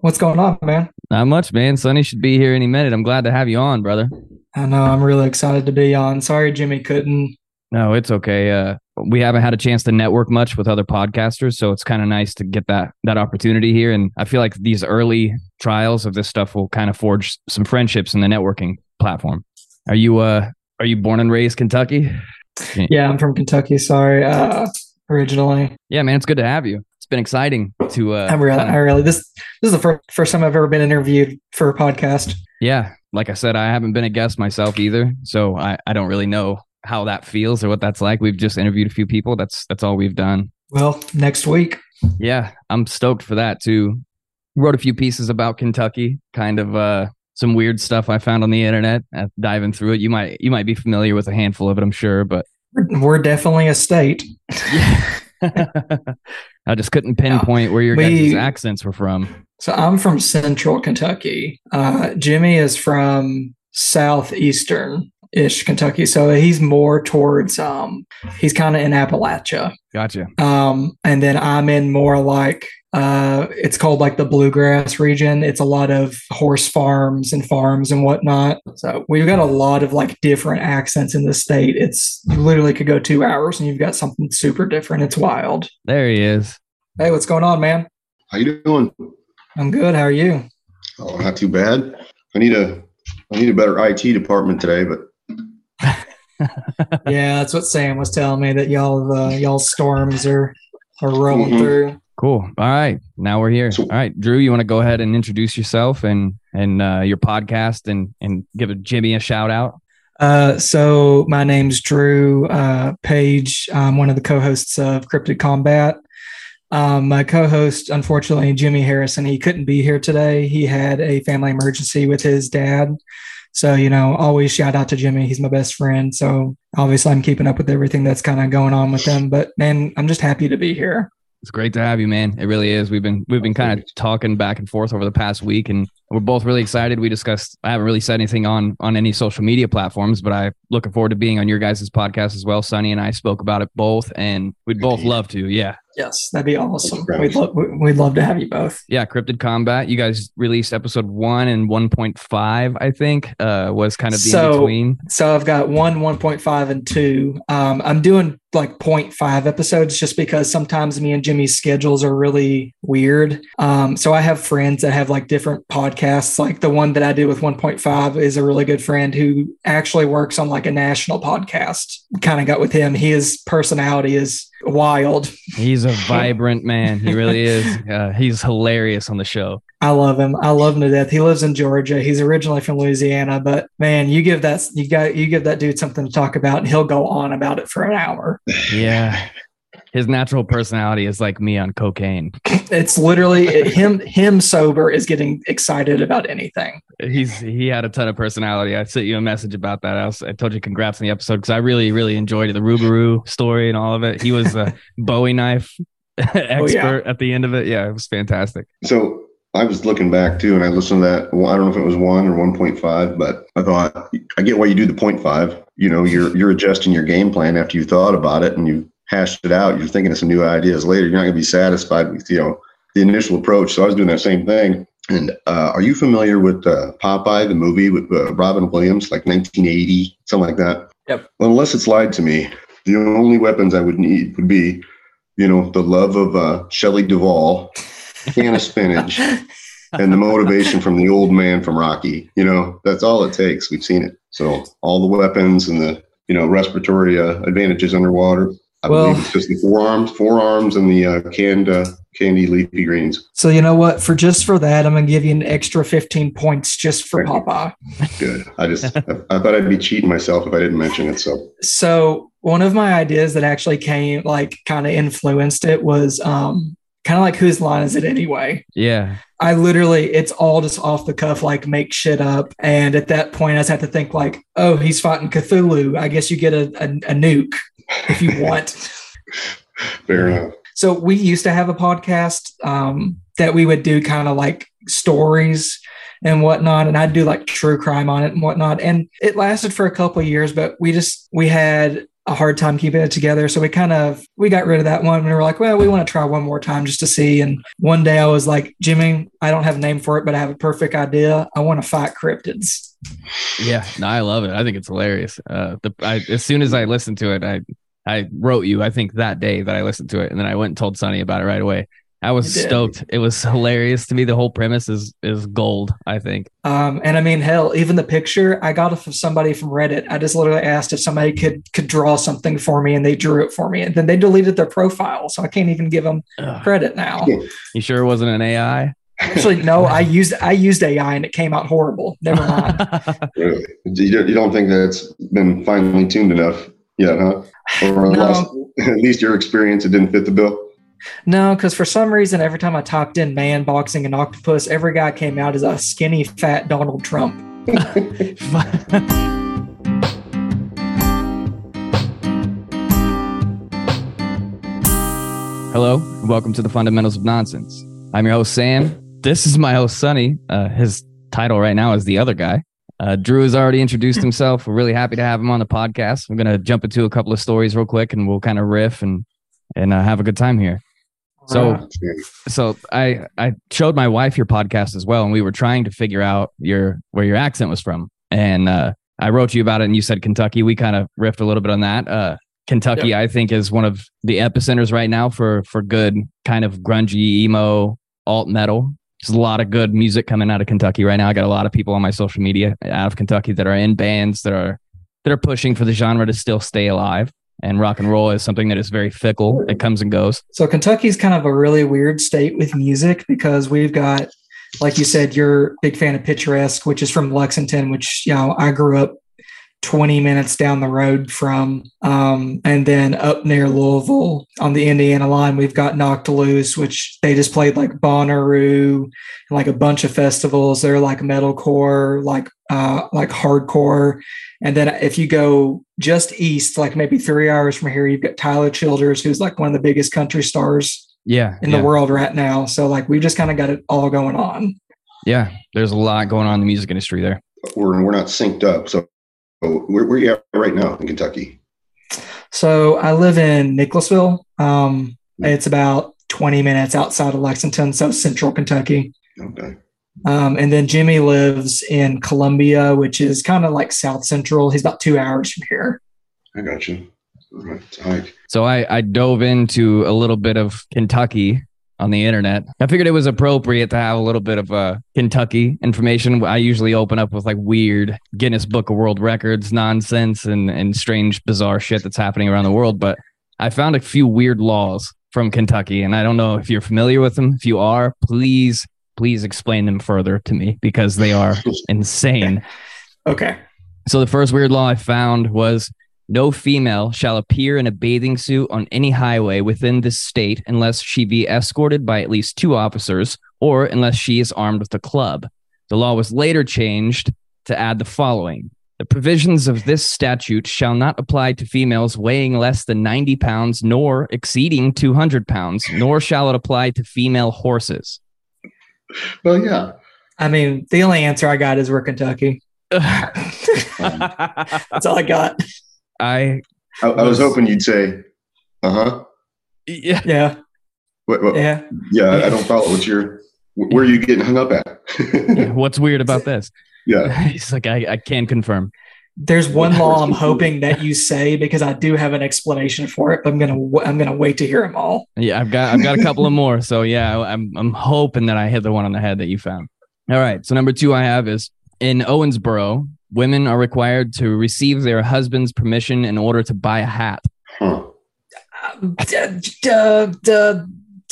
what's going on, man? Not much, man. Sonny should be here any minute. I'm glad to have you on, brother. I know. I'm really excited to be on. Sorry, Jimmy couldn't. No, it's okay. Uh, we haven't had a chance to network much with other podcasters, so it's kind of nice to get that that opportunity here. And I feel like these early trials of this stuff will kind of forge some friendships in the networking platform. Are you uh are you born and raised Kentucky? Yeah, I'm from Kentucky. Sorry, uh, originally. Yeah, man, it's good to have you. It's been exciting to. Uh, I'm really, I really this this is the first first time I've ever been interviewed for a podcast. yeah, like I said, I haven't been a guest myself either, so I I don't really know how that feels or what that's like. We've just interviewed a few people. That's that's all we've done. Well, next week. Yeah, I'm stoked for that too. Wrote a few pieces about Kentucky, kind of uh some weird stuff I found on the internet. Uh, diving through it, you might you might be familiar with a handful of it, I'm sure, but We're definitely a state. I just couldn't pinpoint where your We- guys' accents were from. So I'm from Central Kentucky. Uh, Jimmy is from southeastern ish Kentucky. So he's more towards um he's kind of in Appalachia. Gotcha. Um, and then I'm in more like uh, it's called like the bluegrass region. It's a lot of horse farms and farms and whatnot. So we've got a lot of like different accents in the state. It's you literally could go two hours and you've got something super different. It's wild. There he is. Hey, what's going on, man? How you doing? I'm good. How are you? Oh, not too bad. I need a I need a better IT department today, but yeah, that's what Sam was telling me that y'all uh, y'all storms are are rolling Mhm. through. Cool. All right. Now we're here. So- All right, Drew, you want to go ahead and introduce yourself and and uh, your podcast and and give Jimmy a shout out? Uh, so my name's Drew uh, Page. I'm one of the co-hosts of Cryptid Combat. Um, my co-host, unfortunately, Jimmy Harrison, he couldn't be here today. He had a family emergency with his dad. So, you know, always shout out to Jimmy. He's my best friend. So obviously I'm keeping up with everything that's kind of going on with them. But man, I'm just happy to be here. It's great to have you, man. It really is. We've been we've been kind of talking back and forth over the past week, and we're both really excited. We discussed. I haven't really said anything on on any social media platforms, but I'm looking forward to being on your guys' podcast as well. Sonny and I spoke about it both, and we'd both love to. Yeah, Yes, that'd be awesome. We'd, lo- we'd love to have you both. yeah. Cryptid Combat. You guys released episode one and one point five. I think uh, was kind of the in between. So I've got one, 1.5, and two. Um, I'm doing like 0.5 episodes just because sometimes me and Jimmy's schedules are really weird. Um, so I have friends that have like different podcasts. Like the one that I do with 1.5 is a really good friend who actually works on like a national podcast. Kind of got with him. His personality is wild. He's a vibrant man. He really is. Uh, he's hilarious on the show. I love him. I love him to death. He lives in Georgia. He's originally from Louisiana, but man, you give that you got you give that dude something to talk about, and he'll go on about it for an hour. Yeah. His natural personality is like me on cocaine. It's literally him. Him sober is getting excited about anything. He's he had a ton of personality. I sent you a message about that. I, was, I told you congrats on the episode because I really really enjoyed the Rougarou story and all of it. He was a Bowie knife oh, expert at the end of it. Yeah, it was fantastic. so I was looking back too, and I listened to that. Well, I don't know if it was one or one point five, but I thought I get why you do the point five. You know, you're you're adjusting your game plan after you thought about it and you hashed it out. You're thinking of some new ideas later. You're not going to be satisfied with you know the initial approach. So I was doing that same thing. And uh, are you familiar with uh, Popeye, the movie with uh, Robin Williams, like 1980, something like that? Yep. Well, unless it's lied to me, the only weapons I would need would be, you know, the love of uh, Shelley Duvall, can of spinach, and the motivation from the old man from Rocky. You know, that's all it takes. We've seen it. So all the weapons and the you know respiratory uh, advantages underwater. I Well- believe it's just the forearms, forearms, and the uh, canned uh, candy leafy greens. So you know what? For just for that, I'm gonna give you an extra 15 points just for Thank. Popeye. Good. I just I, I thought I'd be cheating myself if I didn't mention it. So So one of my ideas that actually came like kind of influenced it was um kind of like whose line is it anyway? Yeah, I literally, it's all just off the cuff, like make shit up. And at that point, I just have to think like, oh, he's fighting Cthulhu. I guess you get a, a, a nuke if you want. fair enough. so we used to have a podcast um, that we would do kind of like stories and whatnot and i'd do like true crime on it and whatnot and it lasted for a couple of years but we just we had a hard time keeping it together. So we kind of we got rid of that one. And we were like, well, we want to try one more time just to see. And one day I was like, Jimmy, I don't have a name for it, but I have a perfect idea. I want to fight cryptids. Yeah, no, I love it. I think it's hilarious. Uh, the I, as soon as I listened to it, I I wrote you. I think that day that I listened to it, and then I went and told Sonny about it right away. I was stoked. It was hilarious to me. The whole premise is is gold. I think. Um, and I mean, hell, even the picture I got it from somebody from Reddit. I just literally asked if somebody could could draw something for me, and they drew it for me. And then they deleted their profile, so I can't even give them Ugh. credit now. You sure it wasn't an AI? Actually, no. I used I used AI, and it came out horrible. Never mind. really? You don't think that's been finely tuned enough yet, huh? Or no. least, at least your experience, it didn't fit the bill. No, because for some reason, every time I typed in man boxing and octopus, every guy came out as a skinny, fat Donald Trump. Hello, and welcome to the Fundamentals of Nonsense. I'm your host, Sam. This is my host, Sonny. Uh, his title right now is The Other Guy. Uh, Drew has already introduced himself. We're really happy to have him on the podcast. We're going to jump into a couple of stories real quick and we'll kind of riff and, and uh, have a good time here. So, so I I showed my wife your podcast as well, and we were trying to figure out your where your accent was from. And uh, I wrote you about it, and you said Kentucky. We kind of riffed a little bit on that. Uh, Kentucky. I think, is one of the epicenters right now for for good kind of grungy emo alt metal. There's a lot of good music coming out of Kentucky right now. I got a lot of people on my social media out of Kentucky that are in bands that are that are pushing for the genre to still stay alive and rock and roll is something that is very fickle. It comes and goes. So Kentucky's kind of a really weird state with music because we've got, like you said, you're a big fan of Picturesque, which is from Lexington, which you know I grew up 20 minutes down the road from. Um, and then up near Louisville on the Indiana line, we've got Loose, which they just played like Bonnaroo and like a bunch of festivals. They're like metalcore, like uh, like hardcore. And then if you go just east, like maybe three hours from here, you've got Tyler Childers, who's like one of the biggest country stars yeah, in yeah. the world right now. So like we've just kind of got it all going on. Yeah, there's a lot going on in the music industry there. We're we're not synced up. So where, where are you at right now in Kentucky? So I live in Nicholasville. Um, hmm. it's about 20 minutes outside of Lexington, so central Kentucky. Okay. Um, and then Jimmy lives in Columbia, which is kind of like South Central. He's about two hours from here. I got you. Right. So I, I dove into a little bit of Kentucky on the internet. I figured it was appropriate to have a little bit of uh, Kentucky information. I usually open up with like weird Guinness Book of World Records nonsense and, and strange, bizarre shit that's happening around the world. But I found a few weird laws from Kentucky, and I don't know if you're familiar with them. If you are, please please explain them further to me because they are insane. Okay. So the first weird law I found was no female shall appear in a bathing suit on any highway within this state unless she be escorted by at least two officers or unless she is armed with a club. The law was later changed to add the following. The provisions of this statute shall not apply to females weighing less than 90 pounds nor exceeding 200 pounds, nor shall it apply to female horses. Well, yeah. I mean, the only answer I got is we're Kentucky. That's all I got. I I, I was, hoping you'd say, uh huh. Yeah. Yeah. What, what, yeah. Yeah. I don't follow. What's your, where are you getting hung up at? yeah, what's weird about this? Yeah. He's like, I, I can confirm. There's one law I'm hoping that you say because I do have an explanation for it. But I'm gonna I'm gonna wait to hear them all. Yeah, I've got I've got a couple of more. So yeah, I'm I'm hoping that I hit the one on the head that you found. All right. So number two I have is in Owensboro, women are required to receive their husband's permission in order to buy a hat. Huh.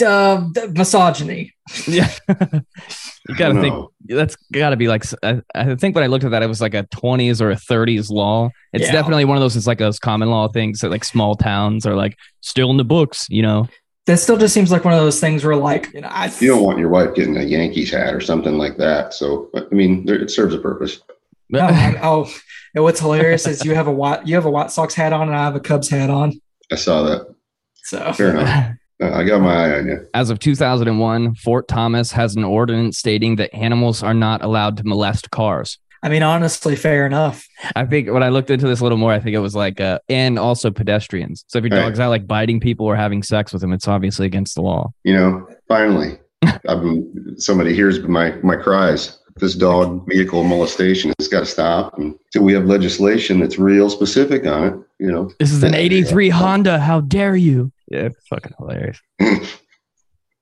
Uh, misogyny. Yeah. you got to think that's got to be like, I, I, think when I looked at that, it was like a 20s or a 30s law. It's yeah. definitely one of those, it's like those common law things that like small towns are like still in the books, you know? That still just seems like one of those things where, like, you know, I, you don't want your wife getting a Yankees hat or something like that. So, I mean, it serves a purpose. oh, oh, and what's hilarious is you have a White, you have a White Sox hat on, and I have a Cubs hat on. I saw that. So fair enough. I got my eye on you. As of 2001, Fort Thomas has an ordinance stating that animals are not allowed to molest cars. I mean, honestly, fair enough. I think when I looked into this a little more, I think it was like, uh, and also pedestrians. So if your Right. dog's out like biting people or having sex with them, it's obviously against the law. You know, finally, I've been, somebody hears my my cries. This dog vehicle molestation has got to stop until we have legislation that's real specific on it. You know, This is an 83 Honda. How dare you? Yeah, it's fucking hilarious.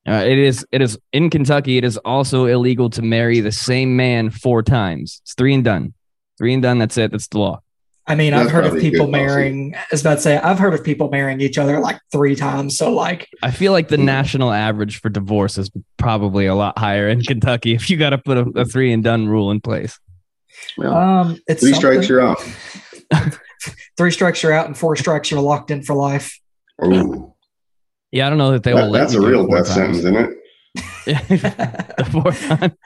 Uh, it is. It is in Kentucky. It is also illegal to marry the same man four times. It's three and done. Three and done. That's it. That's the law. I mean, That's I've heard of people good policy. marrying, I was about to say, I've heard of people marrying each other like three times. So, like, I feel like the national average for divorce is probably a lot higher in Kentucky. If you got to put a, a three and done rule in place. well, um, it's three strikes, you're out. three strikes you're out, and four strikes you're locked in for life. Ooh, Yeah, I don't know that they will. that, let that's you a real four death times. sentence, isn't it? the fourth time.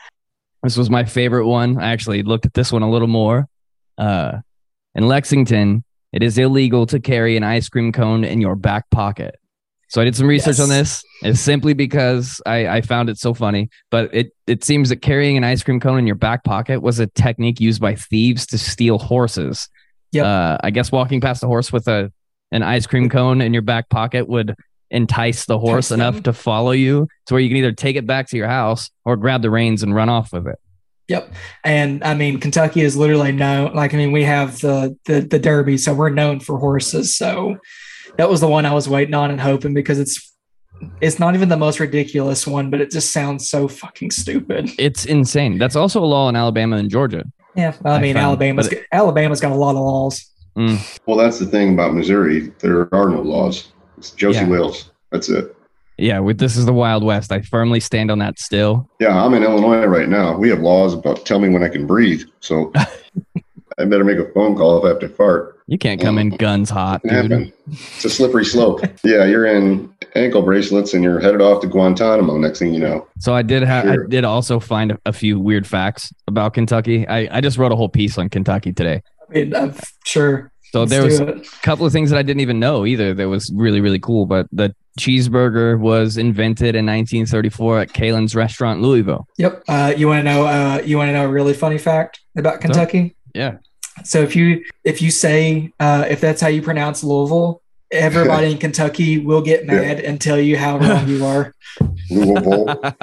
This was my favorite one. I actually looked at this one a little more. Uh, in Lexington, it is illegal to carry an ice cream cone in your back pocket. So I did some research Yes. on this. It's simply because I, I found it so funny. But it, it seems that carrying an ice cream cone in your back pocket was a technique used by thieves to steal horses. Yep. Uh, I guess walking past a horse with a an ice cream cone in your back pocket would entice the horse enough them. to follow you to where you can either take it back to your house or grab the reins and run off with it. Yep. And I mean, Kentucky is literally known. Like, I mean, we have the the the Derby, so we're known for horses. So that was the one I was waiting on and hoping because it's it's not even the most ridiculous one, but it just sounds so fucking stupid. It's insane. That's also a law in Alabama and Georgia. Yeah, I I mean, found- Alabama's but Alabama's got a lot of laws. Mm. Well, that's the thing about Missouri. There are no laws. It's Josey Yeah. Wales. That's it. Yeah, with this is the Wild West. I firmly stand on that still. Yeah, I'm in Illinois right now. We have laws about tell me when I can breathe. So I better make a phone call if I have to fart. You can't come in mm. guns hot, dude. happen. It's a slippery slope. yeah, you're in ankle bracelets and you're headed off to Guantanamo. Next thing you know. So I did have Sure. I did also find a, a few weird facts about Kentucky. I, I just wrote a whole piece on Kentucky today. I mean, I'm sure. So Let's there was do a couple of things that I didn't even know either that was really, really cool. But the cheeseburger was invented in 1934 at Kaelin's restaurant Louisville. Yep. Uh, you want to know? Uh, you want to know a really funny fact about Kentucky? Yeah. So if you if you say uh, if that's how you pronounce Louisville, everybody in Kentucky will get Yeah. mad and tell you how wrong you are. Louisville.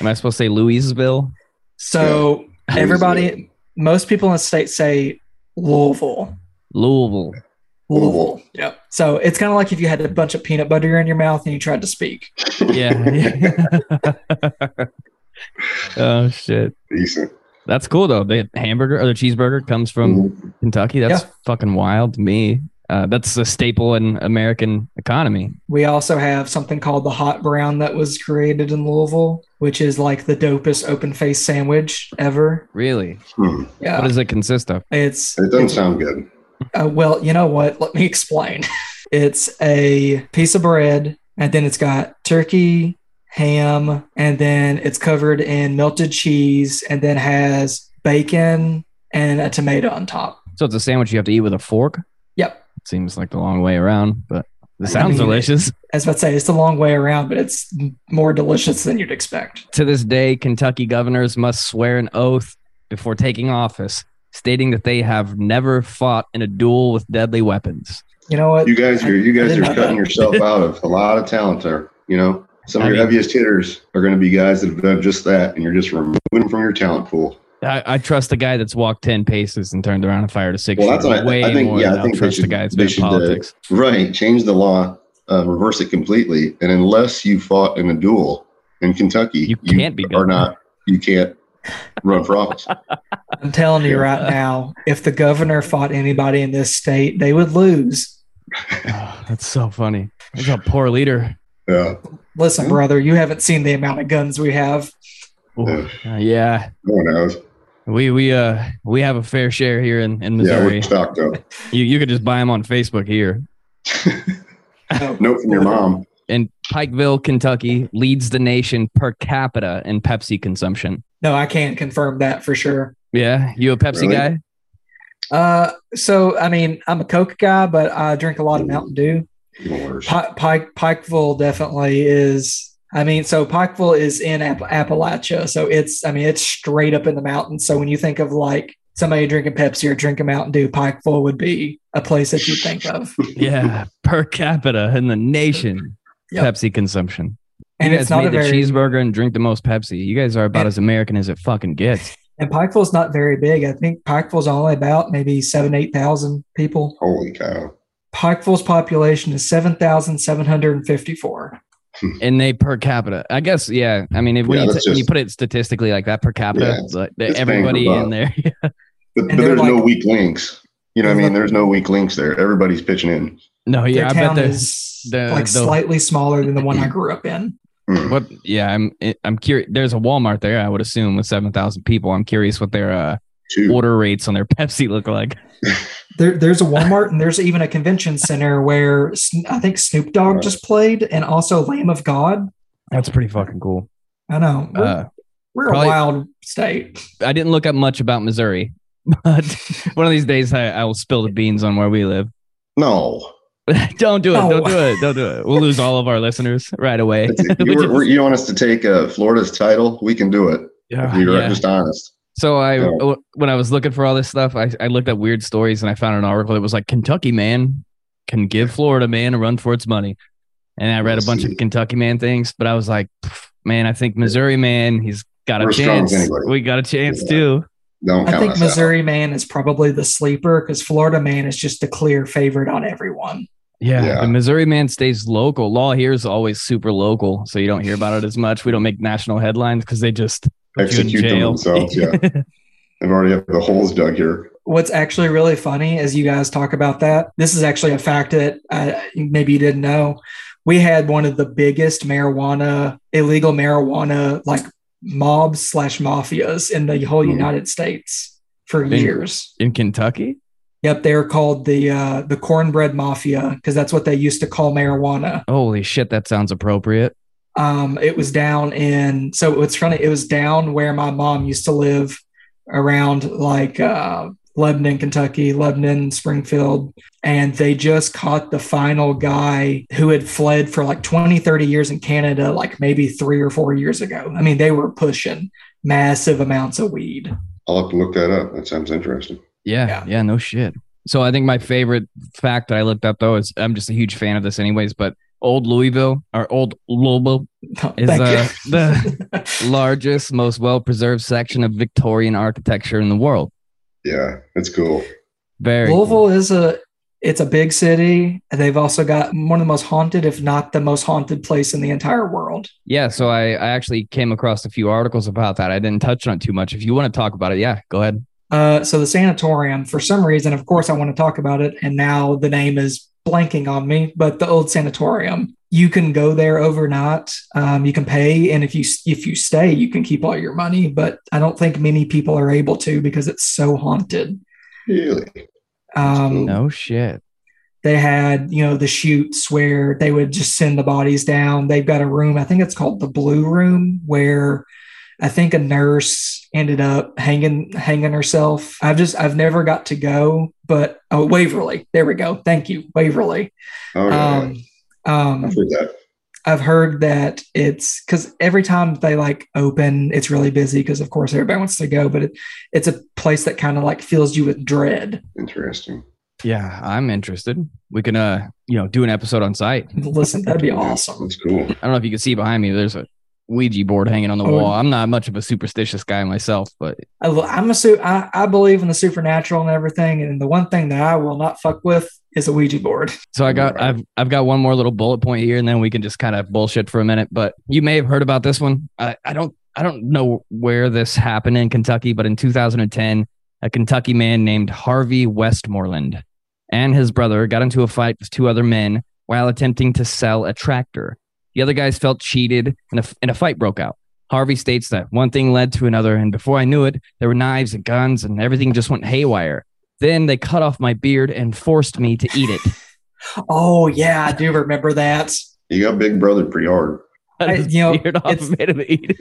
Am I supposed to say Louisville? So everybody, most people in the state say Louisville. Louisville. Louisville. Yep. So it's kind of like if you had a bunch of peanut butter in your mouth and you tried to speak. Yeah. oh shit. Decent. That's cool though. The hamburger or the cheeseburger comes from Mhm. Kentucky. That's Yeah. fucking wild to me. Uh, that's a staple in American economy. We also have something called the hot brown that was created in Louisville, which is like the dopest open face sandwich ever. Really? Hmm. Yeah. What does it consist of? it's It doesn't it's sound good. Uh, well, you know what? Let me explain. It's a piece of bread, and then it's got turkey, ham, and then it's covered in melted cheese, and then has bacon and a tomato on top. So it's a sandwich you have to eat with a fork. Yep. Seems like the long way around, but it I sounds mean, delicious. As I would say, it's a long way around, but it's more delicious than you'd expect. To this day, Kentucky governors must swear an oath before taking office, stating that they have never fought in a duel with deadly weapons. You know what? You guys are you guys are cutting yourself out of a lot of talent there. You know, some of I your mean- heaviest hitters are going to be guys that have done just that, and you're just removing them from your talent pool. I, I trust the guy that's walked 10 paces and turned around and fired a six Well, that's what I- way I think- yeah, I think they trust the guy that's they been in should, uh, politics. Right, change the law, uh, reverse it completely, and unless you fought in a duel in Kentucky, You can't be are governor. not. You can't run for office. I'm telling you right now, if the governor fought anybody in this state, they would lose. Oh, that's so funny. He's a poor leader. Yeah, Listen, brother, you haven't seen the amount of guns we have. Ooh, uh, yeah, no one knows. We we uh we have a fair share here in, in Missouri. Yeah, Missouri. we're stocked up. you you could just buy them on Facebook here. Note from your mom. And Pikeville, Kentucky, leads the nation per capita in Pepsi consumption. No, I can't confirm that for sure. Yeah, you a Pepsi Really? guy? Uh, so I mean, I'm a Coke guy, but I drink a lot of Mountain Dew. Even Pike Pikeville definitely is. I mean, so Pikeville is in App- Appalachia, so it's. I mean, it's straight up in the mountains. So when you think of like somebody drinking Pepsi or drinking Mountain Dew, Pikeville would be a place that you'd think of. yeah, per capita in the nation, Yep. Pepsi consumption. And you it's guys not made a the very cheeseburger and drink the most Pepsi. You guys are about And- as American as it fucking gets. and Pikeville's not very big. I think Pikeville's only about maybe seven, eight thousand people. Holy cow. Pikeville's population is seven thousand seven hundred and fifty-four. And they per capita. I guess, yeah. I mean, if when, Yeah, you, that's t- when you put it statistically like that per capita, Yeah, it's like it's everybody in there. But, but And they're there's no weak links. You know what I mean? There's no weak links there. Everybody's pitching in. no, Their yeah, I bet town there's is the- like the- slightly smaller than the one I grew up in. Hmm. what yeah, I'm I'm curious. There's a Walmart there, I would assume, with seven thousand people. I'm curious what their uh, Two. order rates on their Pepsi look like. There, there's a Walmart and there's even a convention center where I think Snoop Dogg just played, and also Lamb of God. That's pretty fucking cool. I know we're, Uh, we're probably- a wild state. I didn't look up much about Missouri, but one of these days I, I will spill the beans on where we live. No. don't do it. No. Don't do it. Don't do it. We'll lose all of our listeners right away. You, were- were- you want us to take uh, Florida's title? We can do it. Yeah, If you're yeah. just honest. So I, Yeah. when I was looking for all this stuff, I, I looked at weird stories and I found an article that was like Kentucky man can give Florida man a run for its money, and I read a bunch of Kentucky man things, but I was like, man, I think Missouri man, he's got a We're as strong as chance. We got a chance Yeah. too. Don't I think us out. Missouri man is probably the sleeper because Florida man is just a clear favorite on everyone. Yeah, Yeah. the Missouri man stays local. Law here is always super local, so you don't hear about it as much. We don't make national headlines because they just put you in Execute them themselves, yeah. I've already have the holes dug here. What's actually really funny as you guys talk about that, this is actually a fact that uh, maybe you didn't know. We had one of the biggest marijuana, illegal marijuana, like mobs slash mafias in the whole Hmm. United States for In- years. in Kentucky. Yep, they're called the uh, the cornbread mafia because that's what they used to call marijuana. Holy shit, that sounds appropriate. Um, it was down in so it's funny. It was down where my mom used to live, around like uh, Lebanon, Kentucky, Lebanon, Springfield, and they just caught the final guy who had fled for like 20, 30 years in Canada, like maybe three or four years ago. I mean, they were pushing massive amounts of weed. I'll have to look that up. That sounds interesting. Yeah, Yeah. yeah, no shit. So I think my favorite fact that I looked up though is I'm just a huge fan of this anyways, but old Louisville or old Louisville is uh, the largest, most well preserved section of Victorian architecture in the world. Yeah, it's cool. Very cool. Louisville is a it's a big city. They've also got one of the most haunted, if not the most haunted place in the entire world. Yeah, so I, I actually came across a few articles about that. I didn't touch on it too much. If you want to talk about it, yeah, go ahead. Uh, so the sanatorium, for some reason, of course, I want to talk about it, and now the name is blanking on me. But the old sanatorium, you can go there overnight. Um, you can pay, and if you if you stay, you can keep all your money. But I don't think many people are able to because it's so haunted. Really? Um, No shit. they had you know the chutes where they would just send the bodies down they've got a room i think it's called the blue room where i think a nurse ended up hanging hanging herself i've just i've never got to go but oh waverly there we go thank you waverly Oh, yeah. um, um, I've heard that. I've heard that it's because every time they like open, it's really busy because of course everybody wants to go, but it, it's a place that kind of like fills you with dread. Interesting. Yeah, I'm interested. We can uh, you know, do an episode on site. Listen, that'd be awesome. That's cool. I don't know if you can see behind me. There's a Ouija board hanging on the Oh. wall. I'm not much of a superstitious guy myself, but I, I'm a su- I, I believe in the supernatural and everything, and the one thing that I will not fuck with is a Ouija board. so I got I've I've got one more little bullet point here, and then we can just kind of bullshit for a minute. But you may have heard about this one. I, I don't I don't know where this happened in Kentucky, but in 2010, a Kentucky man named Harvey Westmoreland and his brother got into a fight with two other men while attempting to sell a tractor. The other guys felt cheated, and a, and a fight broke out. Harvey states that one thing led to another, and before I knew it, there were knives and guns, and everything just went haywire. Then they cut off my beard and forced me to eat it. Oh yeah, I do remember that. You got Big Brother pretty hard. I- you know, beard off it's- made him eat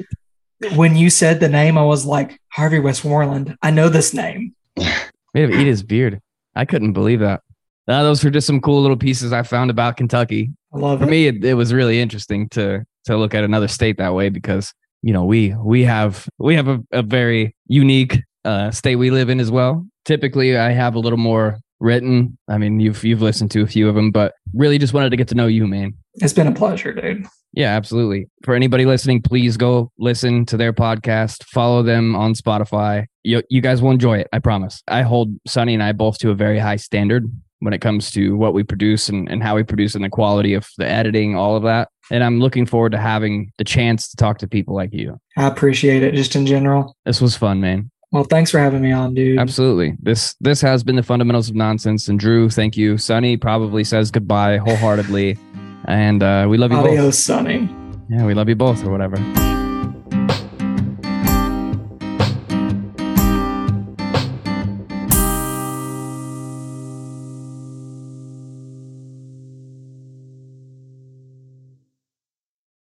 it. When you said the name, I was like Harvey Westmoreland. I know this name. Made him eat his beard. I couldn't believe that. Uh, those were just some cool little pieces I found about Kentucky. I love For it. me, it, it was really interesting to to look at another state that way because you know we we have we have a, a very unique uh, state we live in as well. Typically, I have a little more written. I mean, you've you've listened to a few of them, but really just wanted to get to know you, man. It's been a pleasure, dude. Yeah, absolutely. For anybody listening, please go listen to their podcast. Follow them on Spotify. You, you guys will enjoy it. I promise. I hold Sonny and I both to a very high standard when it comes to what we produce and, and how we produce and the quality of the editing, all of that. And I'm looking forward to having the chance to talk to people like you. I appreciate it just in general. This was fun, man. Well, thanks for having me on, dude. Absolutely. This this has been the fundamentals of nonsense. And Drew, thank you. Sonny probably says goodbye wholeheartedly. And uh, we love you Adios, both. Sonny. Yeah, we love you both or whatever.